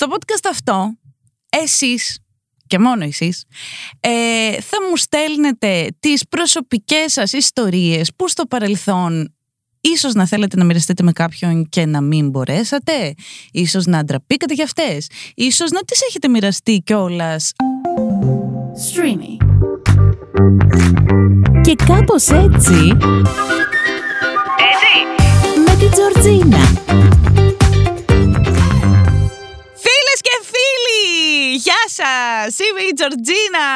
Στο podcast αυτό, εσείς και μόνο εσείς, ε, θα μου στέλνετε τις προσωπικές σας ιστορίες που στο παρελθόν Ίσως να θέλετε να μοιραστείτε με κάποιον και να μην μπορέσατε. Ίσως να ντραπήκατε για αυτές. Ίσως να τις έχετε μοιραστεί κιόλας. Streamy. Και κάπως έτσι... Έτσι! Με την Τζορτζίνα. Είμαι η Τζορτζίνα!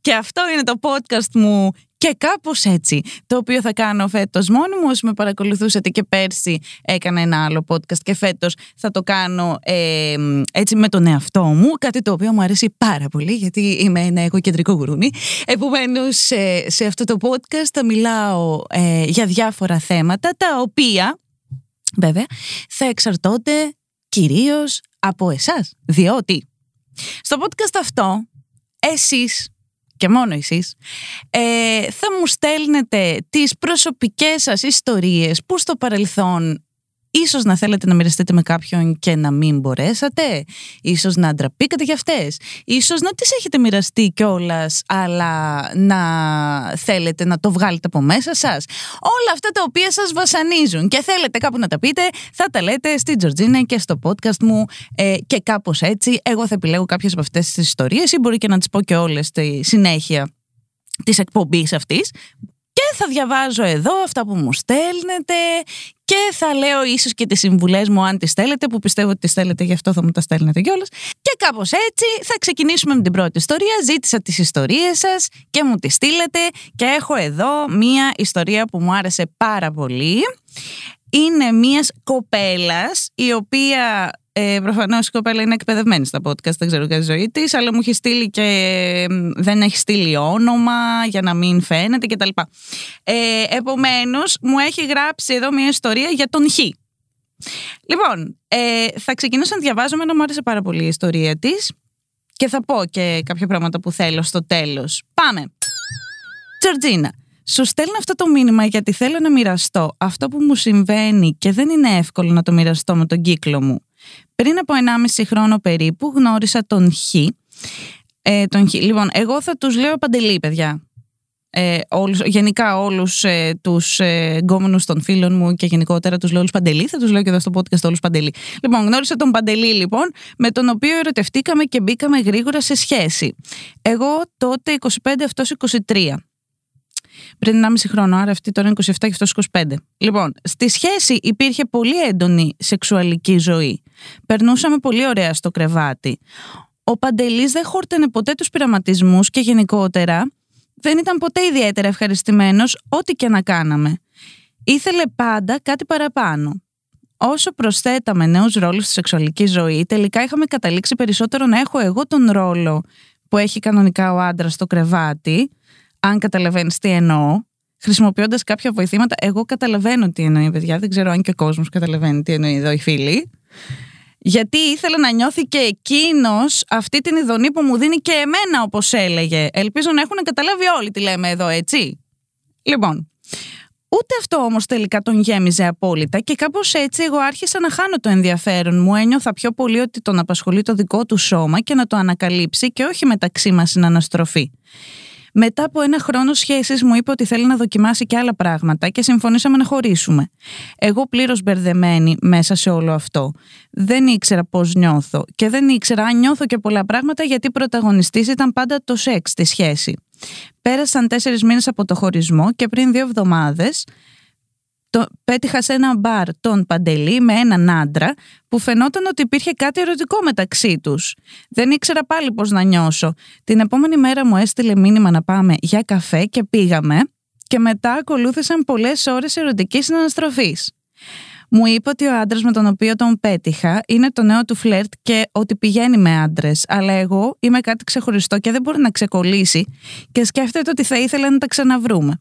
Και αυτό είναι το podcast μου και κάπως έτσι, το οποίο θα κάνω φέτος μόνη μου. Όσοι με παρακολουθούσατε και πέρσι, έκανα ένα άλλο podcast και φέτος θα το κάνω ε, έτσι με τον εαυτό μου. Κάτι το οποίο μου αρέσει πάρα πολύ, γιατί είμαι ένα εγωκεντρικό γουρούνι. Επομένως, σε, σε αυτό το podcast θα μιλάω ε, για διάφορα θέματα, τα οποία βέβαια θα εξαρτώνται κυρίως από εσάς. Διότι στο podcast αυτό, εσείς και μόνο εσείς, ε, θα μου στέλνετε τις προσωπικές σας ιστορίες που στο παρελθόν Ίσως να θέλετε να μοιραστείτε με κάποιον και να μην μπορέσατε. Ίσως να ντραπήκατε για αυτές. Ίσως να τις έχετε μοιραστεί κιόλας, αλλά να θέλετε να το βγάλετε από μέσα σας. Όλα αυτά τα οποία σας βασανίζουν και θέλετε κάπου να τα πείτε, θα τα λέτε στη Τζορτζίνα και στο podcast μου ε, και κάπως έτσι. Εγώ θα επιλέγω κάποιες από αυτές τις ιστορίες ή μπορεί και να τις πω και όλες στη συνέχεια της εκπομπής αυτής και θα διαβάζω εδώ αυτά που μου στέλνετε και θα λέω ίσως και τις συμβουλές μου αν τις θέλετε που πιστεύω ότι τις θέλετε γι' αυτό θα μου τα στέλνετε κιόλας. Και κάπως έτσι θα ξεκινήσουμε με την πρώτη ιστορία. Ζήτησα τις ιστορίες σας και μου τις στείλετε. Και έχω εδώ μία ιστορία που μου άρεσε πάρα πολύ. Είναι μίας κοπέλας η οποία ε, Προφανώς η κοπέλα είναι εκπαιδευμένη στα podcast, δεν ξέρω για τη ζωή της, αλλά μου έχει στείλει και δεν έχει στείλει όνομα για να μην φαίνεται κτλ. Ε, Επομένως, μου έχει γράψει εδώ μια ιστορία για τον Χ. Λοιπόν, ε, θα ξεκινήσω να διαβάζω, να μου άρεσε πάρα πολύ η ιστορία της και θα πω και κάποια πράγματα που θέλω στο τέλος. Πάμε. Τζορτζίνα, σου στέλνω αυτό το μήνυμα γιατί θέλω να μοιραστώ αυτό που μου συμβαίνει και δεν είναι εύκολο να το μοιραστώ με τον κύκλο μου. Πριν από 1,5 χρόνο περίπου γνώρισα τον Χ. Ε, τον Χ. Λοιπόν, εγώ θα τους λέω παντελή, παιδιά. Ε, όλους, γενικά όλους ε, τους ε, γκόμενους των φίλων μου και γενικότερα τους λέω όλους Παντελή, θα τους λέω και εδώ στο podcast όλους Παντελή. Λοιπόν, γνώρισα τον Παντελή λοιπόν, με τον οποίο ερωτευτήκαμε και μπήκαμε γρήγορα σε σχέση. Εγώ τότε 25, αυτός 23 πριν 1,5 χρόνο, άρα αυτή τώρα είναι 27 και αυτός 25. Λοιπόν, στη σχέση υπήρχε πολύ έντονη σεξουαλική ζωή. Περνούσαμε πολύ ωραία στο κρεβάτι. Ο Παντελής δεν χόρτενε ποτέ τους πειραματισμούς και γενικότερα δεν ήταν ποτέ ιδιαίτερα ευχαριστημένος ό,τι και να κάναμε. Ήθελε πάντα κάτι παραπάνω. Όσο προσθέταμε νέους ρόλους στη σεξουαλική ζωή, τελικά είχαμε καταλήξει περισσότερο να έχω εγώ τον ρόλο που έχει κανονικά ο άντρας στο κρεβάτι, αν καταλαβαίνεις τι εννοώ, χρησιμοποιώντας κάποια βοηθήματα. Εγώ καταλαβαίνω τι εννοεί, παιδιά. Δεν ξέρω αν και ο κόσμος καταλαβαίνει τι εννοεί εδώ οι φίλοι. Γιατί ήθελε να νιώθει και εκείνος αυτή την ειδονή που μου δίνει και εμένα, όπως έλεγε. Ελπίζω να έχουν καταλάβει όλοι τι λέμε εδώ, έτσι. Λοιπόν, ούτε αυτό όμως τελικά τον γέμιζε απόλυτα και κάπως έτσι εγώ άρχισα να χάνω το ενδιαφέρον μου. Ένιωθα πιο πολύ ότι τον απασχολεί το δικό του σώμα και να το ανακαλύψει και όχι μεταξύ μας συναναστροφή. Μετά από ένα χρόνο σχέσης, μου είπε ότι θέλει να δοκιμάσει και άλλα πράγματα και συμφωνήσαμε να χωρίσουμε. Εγώ πλήρως μπερδεμένη μέσα σε όλο αυτό. Δεν ήξερα πώς νιώθω και δεν ήξερα αν νιώθω και πολλά πράγματα γιατί πρωταγωνιστής ήταν πάντα το σεξ στη σχέση. Πέρασαν τέσσερις μήνες από το χωρισμό και πριν δύο εβδομάδες το, πέτυχα σε ένα μπαρ τον Παντελή με έναν άντρα που φαινόταν ότι υπήρχε κάτι ερωτικό μεταξύ τους. Δεν ήξερα πάλι πώς να νιώσω. Την επόμενη μέρα μου έστειλε μήνυμα να πάμε για καφέ και πήγαμε και μετά ακολούθησαν πολλές ώρες ερωτικής συναναστροφής. Μου είπε ότι ο άντρας με τον οποίο τον πέτυχα είναι το νέο του φλερτ και ότι πηγαίνει με άντρες. Αλλά εγώ είμαι κάτι ξεχωριστό και δεν μπορεί να ξεκολλήσει και σκέφτεται ότι θα ήθελα να τα ξαναβρούμε.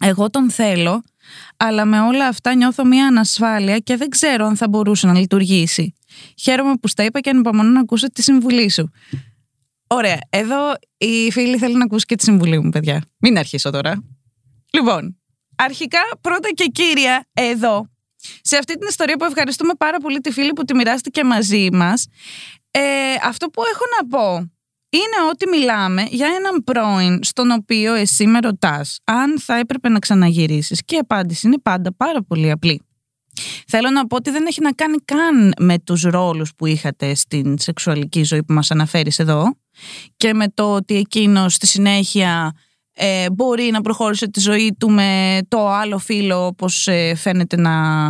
Εγώ τον θέλω, αλλά με όλα αυτά νιώθω μια ανασφάλεια και δεν ξέρω αν θα μπορούσε να λειτουργήσει. Χαίρομαι που στα είπα και ανυπομονώ να ακούσω τη συμβουλή σου. Ωραία. Εδώ η φίλη θέλει να ακούσει και τη συμβουλή μου, παιδιά. Μην αρχίσω τώρα. Λοιπόν, αρχικά πρώτα και κύρια εδώ σε αυτή την ιστορία που ευχαριστούμε πάρα πολύ τη φίλη που τη μοιράστηκε μαζί μας, ε, αυτό που έχω να πω είναι ότι μιλάμε για έναν πρώην στον οποίο εσύ με ρωτάς αν θα έπρεπε να ξαναγυρίσεις και η απάντηση είναι πάντα πάρα πολύ απλή. Θέλω να πω ότι δεν έχει να κάνει καν με τους ρόλους που είχατε στην σεξουαλική ζωή που μας αναφέρεις εδώ και με το ότι εκείνος στη συνέχεια ε, μπορεί να προχώρησε τη ζωή του με το άλλο φίλο όπως ε, φαίνεται να,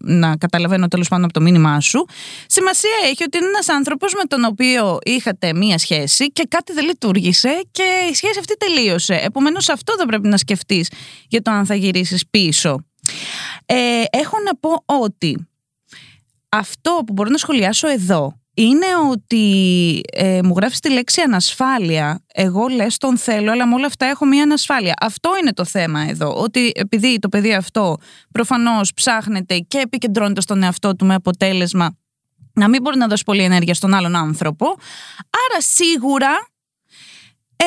να καταλαβαίνω τέλος πάντων από το μήνυμά σου. Σημασία έχει ότι είναι ένας άνθρωπος με τον οποίο είχατε μία σχέση και κάτι δεν λειτουργήσε και η σχέση αυτή τελείωσε. Επομένως αυτό δεν πρέπει να σκεφτείς για το αν θα γυρίσεις πίσω. Ε, έχω να πω ότι αυτό που μπορώ να σχολιάσω εδώ είναι ότι ε, μου γράφεις τη λέξη ανασφάλεια. Εγώ λες τον θέλω, αλλά με όλα αυτά έχω μία ανασφάλεια. Αυτό είναι το θέμα εδώ. Ότι επειδή το παιδί αυτό προφανώς ψάχνεται και επικεντρώνεται στον εαυτό του με αποτέλεσμα να μην μπορεί να δώσει πολύ ενέργεια στον άλλον άνθρωπο. Άρα σίγουρα ε,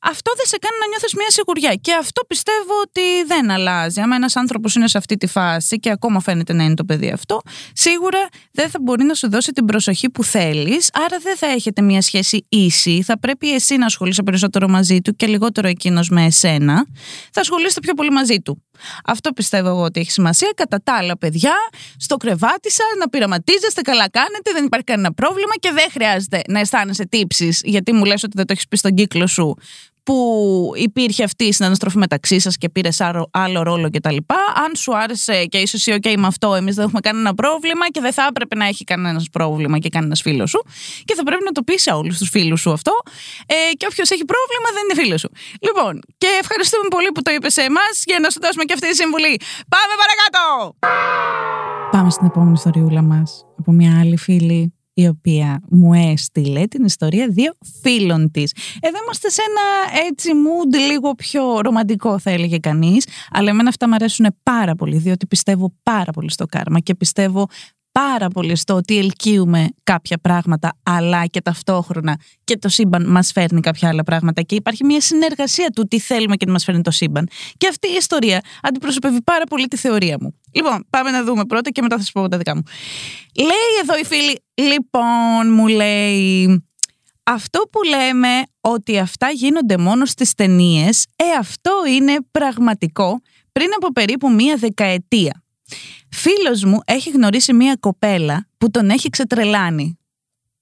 αυτό δεν σε κάνει να νιώθεις μια σιγουριά. Και αυτό πιστεύω ότι δεν αλλάζει. Άμα ένας άνθρωπος είναι σε αυτή τη φάση και ακόμα φαίνεται να είναι το παιδί αυτό, σίγουρα δεν θα μπορεί να σου δώσει την προσοχή που θέλεις, άρα δεν θα έχετε μια σχέση ίση. Θα πρέπει εσύ να ασχολείσαι περισσότερο μαζί του και λιγότερο εκείνος με εσένα. Θα ασχολείστε πιο πολύ μαζί του. Αυτό πιστεύω εγώ ότι έχει σημασία. Κατά τα άλλα, παιδιά, στο κρεβάτι σας να πειραματίζεστε, καλά κάνετε, δεν υπάρχει κανένα πρόβλημα και δεν χρειάζεται να αισθάνεσαι τύψει, γιατί μου λες ότι δεν το έχεις πει στον κύκλο σου που υπήρχε αυτή η συναναστροφή μεταξύ σας και πήρες άλλο ρόλο κτλ. Αν σου άρεσε και είσαι εσύ OK με αυτό, εμείς δεν έχουμε κανένα πρόβλημα και δεν θα έπρεπε να έχει κανένας πρόβλημα και κανένας φίλος σου. Και θα πρέπει να το πει σε όλους τους φίλους σου αυτό. Ε, και όποιος έχει πρόβλημα δεν είναι φίλος σου. Λοιπόν, και ευχαριστούμε πολύ που το είπες σε εμάς για να σου δώσουμε και αυτή τη συμβουλή. Πάμε παρακάτω! Πάμε στην επόμενη ιστοριούλα μας από μια άλλη φίλη η οποία μου έστειλε την ιστορία δύο φίλων της. Εδώ είμαστε σε ένα έτσι mood λίγο πιο ρομαντικό θα έλεγε κανείς, αλλά εμένα αυτά μου αρέσουν πάρα πολύ, διότι πιστεύω πάρα πολύ στο κάρμα και πιστεύω πάρα πολύ στο ότι ελκύουμε κάποια πράγματα, αλλά και ταυτόχρονα και το σύμπαν μας φέρνει κάποια άλλα πράγματα και υπάρχει μια συνεργασία του τι θέλουμε και τι μας φέρνει το σύμπαν. Και αυτή η ιστορία αντιπροσωπεύει πάρα πολύ τη θεωρία μου. Λοιπόν, πάμε να δούμε πρώτα και μετά θα σας πω τα δικά μου. Λέει εδώ η φίλη, λοιπόν, μου λέει. Αυτό που λέμε ότι αυτά γίνονται μόνο στις ταινίες, ε αυτό είναι πραγματικό πριν από περίπου μία δεκαετία. Φίλος μου έχει γνωρίσει μία κοπέλα που τον έχει ξετρελάνει.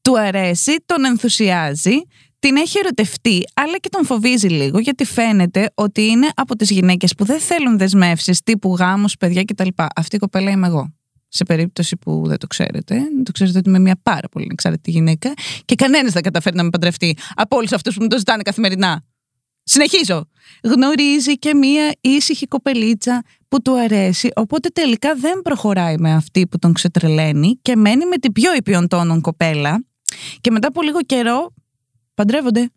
Του αρέσει, τον ενθουσιάζει, την έχει ερωτευτεί, αλλά και τον φοβίζει λίγο, γιατί φαίνεται ότι είναι από τις γυναίκες που δεν θέλουν δεσμεύσεις τύπου γάμους, παιδιά κτλ. Αυτή η κοπέλα είμαι εγώ. Σε περίπτωση που δεν το ξέρετε, το ξέρετε ότι είμαι μια πάρα πολύ εξάρτητη γυναίκα και κανένας δεν καταφέρει να με παντρευτεί από όλους αυτούς που μου το ζητάνε καθημερινά. Συνεχίζω. Γνωρίζει και μία ήσυχη κοπελίτσα που του αρέσει, οπότε τελικά δεν προχωράει με αυτή που τον ξετρελαίνει και μένει με την πιο υπιον τόνων κοπέλα και μετά από λίγο καιρό παντρεύονται.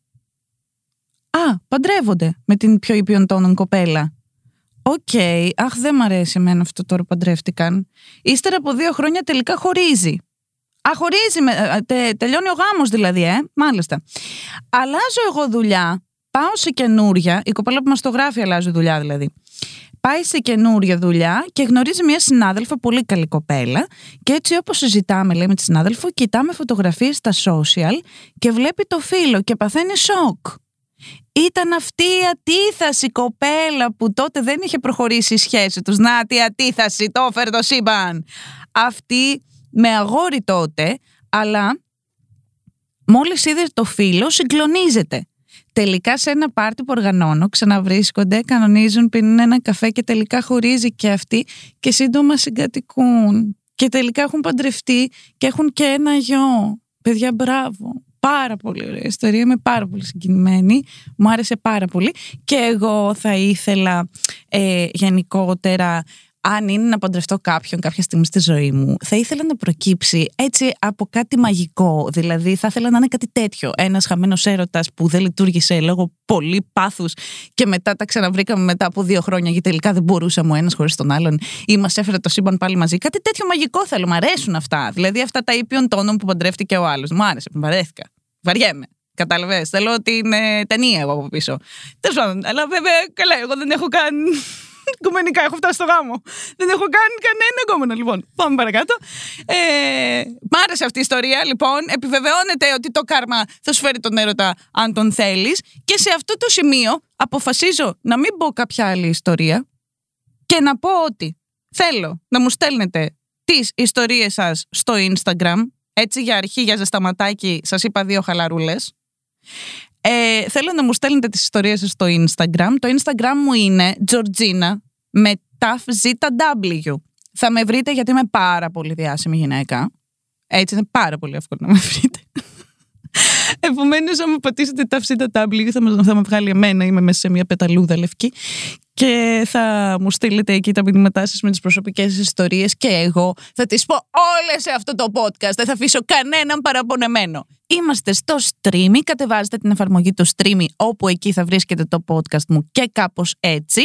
Α, παντρεύονται με την πιο ηπίων τόνων κοπέλα. Ok, okay. αχ δεν μ' αρέσει εμένα αυτό τώρα που παντρεύτηκαν. Ύστερα από δύο χρόνια τελικά χωρίζει. Α, χωρίζει, με, τε, τελειώνει ο γάμος δηλαδή, ε, μάλιστα. Αλλάζω εγώ δουλειά Πάω σε καινούρια, η κοπέλα που μας το γράφει αλλάζει δουλειά δηλαδή. Πάει σε καινούρια δουλειά και γνωρίζει μια συνάδελφα, πολύ καλή κοπέλα. Και έτσι, όπως συζητάμε, λέει με τη συνάδελφο, κοιτάμε φωτογραφίες στα social και βλέπει το φίλο και παθαίνει σοκ. Ήταν αυτή η αντίθαση κοπέλα που τότε δεν είχε προχωρήσει η σχέση τους. Να, τι αντίθαση, το έφερε το σύμπαν. Αυτή με αγόρι τότε, αλλά μόλις είδε το φίλο συγκλονίζεται τελικά σε ένα πάρτι που οργανώνω ξαναβρίσκονται, κανονίζουν, πίνουν ένα καφέ και τελικά χωρίζει και αυτοί και σύντομα συγκατοικούν. Και τελικά έχουν παντρευτεί και έχουν και ένα γιο. Παιδιά, μπράβο. Πάρα πολύ ωραία ιστορία. Είμαι πάρα πολύ συγκινημένη. Μου άρεσε πάρα πολύ. Και εγώ θα ήθελα ε, γενικότερα αν είναι να παντρευτώ κάποιον κάποια στιγμή στη ζωή μου, θα ήθελα να προκύψει έτσι από κάτι μαγικό. Δηλαδή, θα ήθελα να είναι κάτι τέτοιο. Ένας χαμένος έρωτας που δεν λειτουργήσε λόγω πολύ πάθους και μετά τα ξαναβρήκαμε μετά από δύο χρόνια γιατί τελικά δεν μπορούσαμε ο ένας χωρίς τον άλλον ή μας έφερε το σύμπαν πάλι μαζί. Κάτι τέτοιο μαγικό θέλω. Μ' αρέσουν αυτά. Δηλαδή, αυτά τα ήπιον τόνων που παντρεύτηκε ο άλλος. Μου άρεσε, μου βαρέθηκα. Βαριέμαι. Κατάλαβες; Θέλω ότι είναι ταινία εγώ από πίσω. Τέλος πάντων, αλλά βέβαια, καλά, εγώ δεν έχω καν Οικουμενικά, έχω φτάσει στο γάμο. Δεν έχω κάνει κανένα γκόμενο. Λοιπόν, πάμε παρακάτω. Ε, μ' άρεσε αυτή η ιστορία. Λοιπόν, επιβεβαιώνεται ότι το κάρμα θα σου φέρει τον έρωτα αν τον θέλεις. Και σε αυτό το σημείο αποφασίζω να μην πω κάποια άλλη ιστορία και να πω ότι θέλω να μου στέλνετε τις ιστορίες σας στο Instagram. Έτσι για αρχή, για ζεσταματάκι, σας είπα δύο χαλαρούλες. Ε, θέλω να μου στέλνετε τις ιστορίες σας στο Instagram. Το Instagram μου είναι Georgina με TAFZW. Θα με βρείτε γιατί είμαι πάρα πολύ διάσημη γυναίκα. Έτσι είναι πάρα πολύ εύκολο να με βρείτε. Επομένως, αν μου πατήσετε τα W θα, με- θα με βγάλει εμένα. Είμαι μέσα σε μια πεταλούδα λευκή. Και θα μου στείλετε εκεί τα μηνύματά σας με τις προσωπικές ιστορίες. Και εγώ θα τις πω όλες σε αυτό το podcast. Δεν θα αφήσω κανέναν παραπονεμένο. Είμαστε στο Streamy. Κατεβάζετε την εφαρμογή του Streamy, όπου εκεί θα βρίσκετε το podcast μου και κάπως έτσι.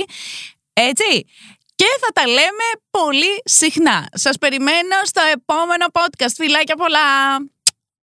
Έτσι. Και θα τα λέμε πολύ συχνά. Σας περιμένω στο επόμενο podcast. Φιλάκια πολλά!